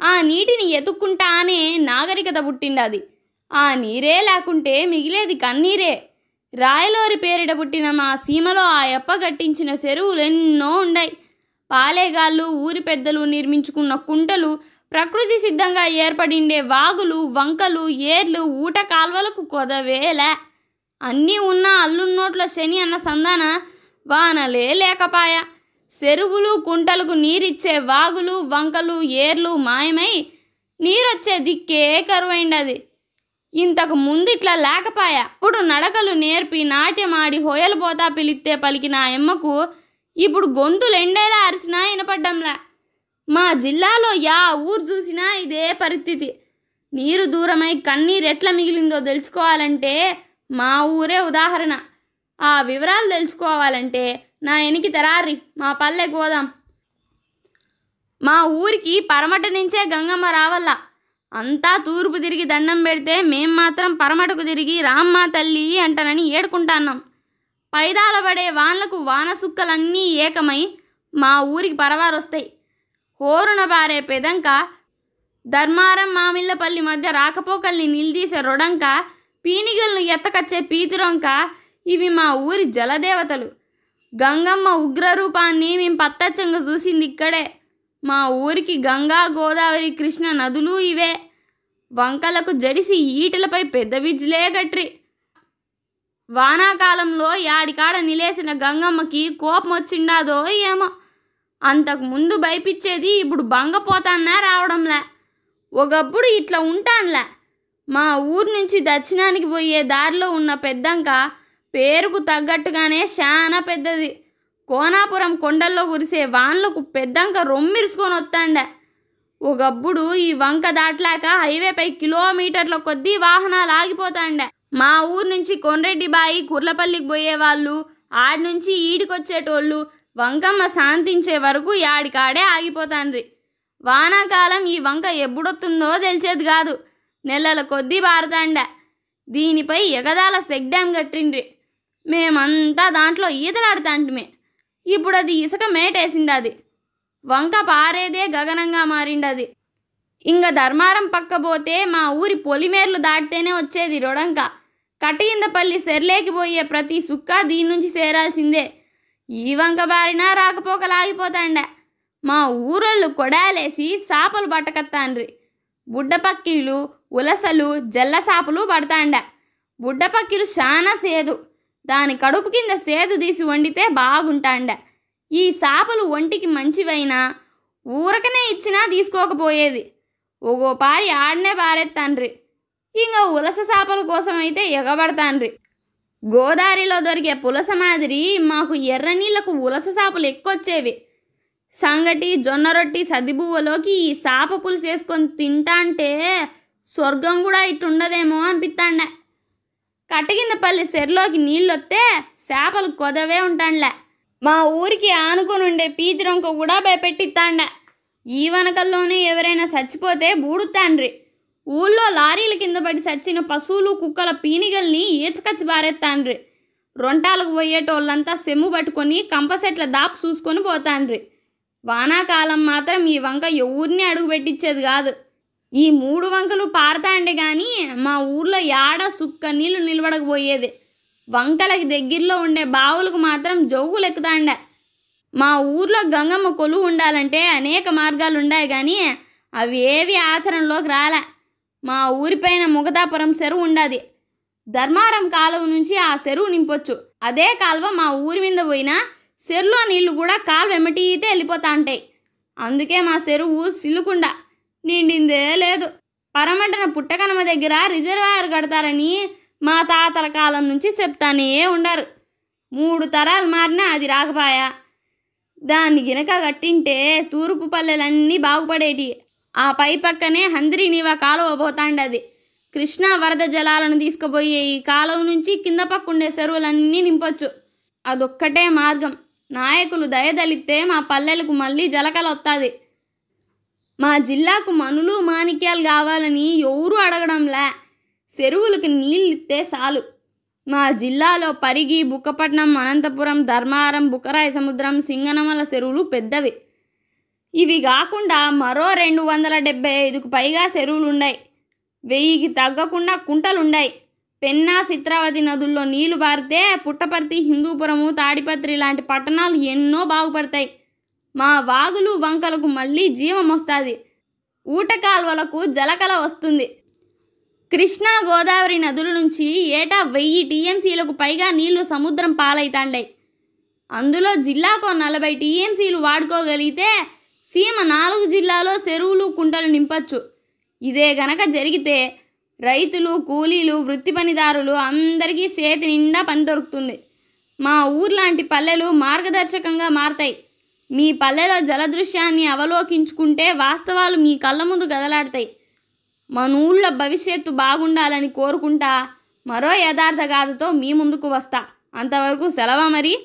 ఆ నీటిని ఎతుక్కుంటానే నాగరికత పుట్టిండది ఆ నీరే లేకుంటే మిగిలేది కన్నీరే. రాయలోరి పేరిట పుట్టిన మా సీమలో ఆ ఎప్ప కట్టించిన చెరువులు ఎన్నో ఉన్నాయి పాలేగాళ్ళు ఊరి పెద్దలు నిర్మించుకున్న కుంటలు ప్రకృతి సిద్ధంగా ఏర్పడిండే వాగులు వంకలు ఏర్లు ఊట కాల్వలకు కొదవేలే. అన్నీ ఉన్న అల్లున్నోట్ల శని అన్న సందాన వానలే లేకపాయా. చెరువులు కుంటలకు నీరిచ్చే వాగులు వంకలు ఏర్లు మాయమై నీరొచ్చే దిక్కే కరువైండది. ఇంతకు ముందు ఇట్లా లేకపాయ. ఇప్పుడు నడకలు నేర్పి నాట్యమాడి హోయలు పోతా పిలిస్తే పలికిన అమ్మకు ఎమ్మకు ఇప్పుడు గొంతులు ఎండేలా అరిసినా వినపడ్డంలా. మా జిల్లాలో యా ఊరు చూసినా ఇదే పరిస్థితి. నీరు దూరమై కన్నీరెట్లా మిగిలిందో తెలుసుకోవాలంటే మా ఊరే ఉదాహరణ. ఆ వివరాలు తెలుసుకోవాలంటే నా ఎనికి తెరారి మా పల్లె గోదాం. మా ఊరికి పరమట నుంచే గంగమ్మ రావల్ల. అంతా తూర్పు తిరిగి దండం పెడితే మేం మాత్రం పరమటకు తిరిగి రామ్మ తల్లి అంటానని ఏడుకుంటాన్నాం. పైదాల పడే వాన్లకు వాన సుక్కలన్నీ ఏకమై మా ఊరికి పరవారొస్తాయి. హోరున పారే పెదంక ధర్మారం మామిళ్ళపల్లి మధ్య రాకపోకల్ని నిలదీసే రొడంక పీనిగలను ఎత్తకచ్చే పీతిరొంక ఇవి మా ఊరి జలదేవతలు. గంగమ్మ ఉగ్రరూపాన్ని మేం పత్తచ్చంగా చూసింది ఇక్కడే. మా ఊరికి గంగా గోదావరి కృష్ణ నదులు ఇవే. వంకలకు జడిసి ఈటలపై పెద్ద విజ్లే గట్రి. వానాకాలంలో యాడికాడ నిలేసిన గంగమ్మకి కోపం వచ్చిండాదో ఏమో. అంతకు ముందు భయపించేది ఇప్పుడు బంగపోతాన్నా రావడంలే. ఒకప్పుడు ఇట్లా ఉంటానులే. మా ఊరు నుంచి దక్షిణానికి పోయే దారిలో ఉన్న పెద్దంక పేరుకు తగ్గట్టుగానే చాలా పెద్దది. కోనాపురం కొండల్లో కురిసే వాన్లకు పెద్దంక రొమ్మిరుసుకొని వస్తాండ. ఒకప్పుడు ఈ వంక దాటలేక హైవేపై కిలోమీటర్ల కొద్దీ వాహనాలు ఆగిపోతాండే. మా ఊరు నుంచి కొండ్రెడ్డి బాయి కుర్లపల్లికి పోయేవాళ్ళు ఆడి నుంచి ఈడికొచ్చేటోళ్ళు వంకమ్మ శాంతించే వరకు యాడికాడే ఆగిపోతాండ్రి. వానాకాలం ఈ వంక ఎప్పుడొస్తుందో తెలిసేది కాదు. నెలల కొద్దీ బారతాండ. దీనిపై ఎగదాల సెక్ డ్యామ్ కట్టిండ్రి. మేమంతా దాంట్లో ఈతలాడుతాంటిమే. ఇప్పుడు అది ఇసుక మేటేసిండది వంక పారేదే గగనంగా మారిండది. ఇంక ధర్మారం పక్క పోతే మా ఊరి పొలిమేర్లు దాటితేనే వచ్చేది రొడంక. కటియిందపల్లి సెర్లేకి పోయే ప్రతి సుక్క దీని నుంచి చేరాల్సిందే ఈ వంక బారినా రాకపోకలాగిపోతాండ. మా ఊరోళ్ళు కొడాలేసి సాపలు పట్టకత్తాండ్రి. బుడ్డపక్కీలు ఉలసలు జల్ల సాపలు పడతాండ. బుడ్డపక్కిలు చాలా సేదు. దాని కడుపు కింద సేదు తీసి వండితే బాగుంటాండ. ఈ సాపలు ఒంటికి మంచివైనా ఊరకనే ఇచ్చినా తీసుకోకపోయేది. ఒగోపారి ఆడనే పారేత్తాన్రి. ఇంకా ఉలస సాపల కోసం అయితే ఎగబడతాన్రి. గోదావరిలో దొరికే పులస మాదిరి మాకు ఎర్ర నీళ్ళకు ఉలస సాపలు ఎక్కువచ్చేవి. సంగటి జొన్న రొట్టి సదిబువ్వలోకి ఈ సాప పులుసు వేసుకొని తింటాంటే స్వర్గం కూడా ఇట్టుండదేమో అనిపిస్తాండే కట్టకిందపల్లి సెర్లోకి నీళ్ళొస్తే చేపలు కొదవే ఉంటాండ్లే. మా ఊరికి ఆనుకొని ఉండే పీతిరొంక కూడా భయపెట్టిస్తాండ ఈ వనకల్లోనే ఎవరైనా చచ్చిపోతే బూడుతాండ్రి ఊళ్ళో లారీల కింద పడి చచ్చిన పశువులు కుక్కల పీనిగల్ని ఈడ్చకచ్చి బారేస్తాండ్రి రొంటాలకు పోయేటోళ్ళంతా సెమ్ము పట్టుకొని కంపసెట్ల దాపు చూసుకొని పోతాండ్రి. వానాకాలం మాత్రం ఈ వంక ఎవరిని అడుగు పెట్టించేది కాదు. ఈ మూడు వంకలు పారతాండే కానీ మా ఊర్లో యాడ సుక్క నీళ్ళు నిలబడకపోయేది. వంకలకి దగ్గరలో ఉండే బావులకు మాత్రం జౌగులు ఎక్కుతాండ మా ఊర్లో గంగమ్మ కొలువు ఉండాలంటే అనేక మార్గాలు ఉన్నాయి కానీ అవి ఏవి ఆచరణలోకి రాలే. మా ఊరిపైన ముగదాపురం చెరువు ఉండాది. ధర్మారం కాలువ నుంచి ఆ చెరువు నింపొచ్చు. అదే కాలువ మా ఊరి మీద పోయినా చెరువులో నీళ్ళు కూడా కాలువ వెమటీతే వెళ్ళిపోతా ఉంటాయి అందుకే మా చెరువు సిల్లుకుండా నిండిందే లేదు. పరమటన పుట్టకనమ దగ్గర రిజర్వాయర్ కడతారని మా తాతల కాలం నుంచి చెప్తానే ఉండారు. మూడు తరాలు మారినా అది రాకపాయా. దాన్ని గినక కట్టింటే తూర్పు పల్లెలన్నీ బాగుపడేటి. ఆ పై పక్కనే హంద్రి నీవా కాలువ పోతాండది. కృష్ణా వరద జలాలను తీసుకుపోయే ఈ కాలువ నుంచి కింద పక్కుండే చెరువులన్నీ నింపొచ్చు. అదొక్కటే మార్గం. నాయకులు దయదలిస్తే మా పల్లెలకు మళ్ళీ జలకల వస్తుంది మా జిల్లాకు మనులు మాణిక్యాలు కావాలని ఎవరూ అడగడంలే. చెరువులకు నీళ్ళు చాలు. మా జిల్లాలో పరిగి బుక్కపట్నం అనంతపురం ధర్మారం బుక్కరాయ సముద్రం సింగనమల చెరువులు పెద్దవి. ఇవి కాకుండా మరో రెండు వందల డెబ్బై ఐదుకు పైగా చెరువులున్నాయి వెయ్యికి తగ్గకుండా కుంటలుండాయి. పెన్నా చిత్రావతి నదుల్లో నీళ్ళు బారితే పుట్టపర్తి హిందూపురము తాడిపత్రి లాంటి పట్టణాలు ఎన్నో బాగుపడతాయి. మా వాగులు వంకలకు మళ్ళీ జీవం వస్తుంది. ఊటకాల్వలకు జలకల వస్తుంది. కృష్ణా గోదావరి నదుల నుంచి ఏటా వెయ్యి టీఎంసీలకు పైగా నీళ్ళు సముద్రం పాలైతాండాయి అందులో జిల్లాకు నలభై టీఎంసీలు వాడుకోగలిగితే సీమ నాలుగు జిల్లాలో చెరువులు కుంటలు నింపచ్చు. ఇదే గనక జరిగితే రైతులు కూలీలు వృత్తి పనిదారులు అందరికీ చేతి నిండా పని దొరుకుతుంది. మా ఊర్లాంటి పల్లెలు మార్గదర్శకంగా మారతాయి. మీ పల్లెలో జలదృశ్యాన్ని అవలోకించుకుంటే వాస్తవాలు మీ కళ్ళ ముందు గదలాడతాయి. మన ఊళ్ళో భవిష్యత్తు బాగుండాలని కోరుకుంటా మరో యథార్థ గాథతో మీ ముందుకు వస్తా. అంతవరకు సెలవా మరి?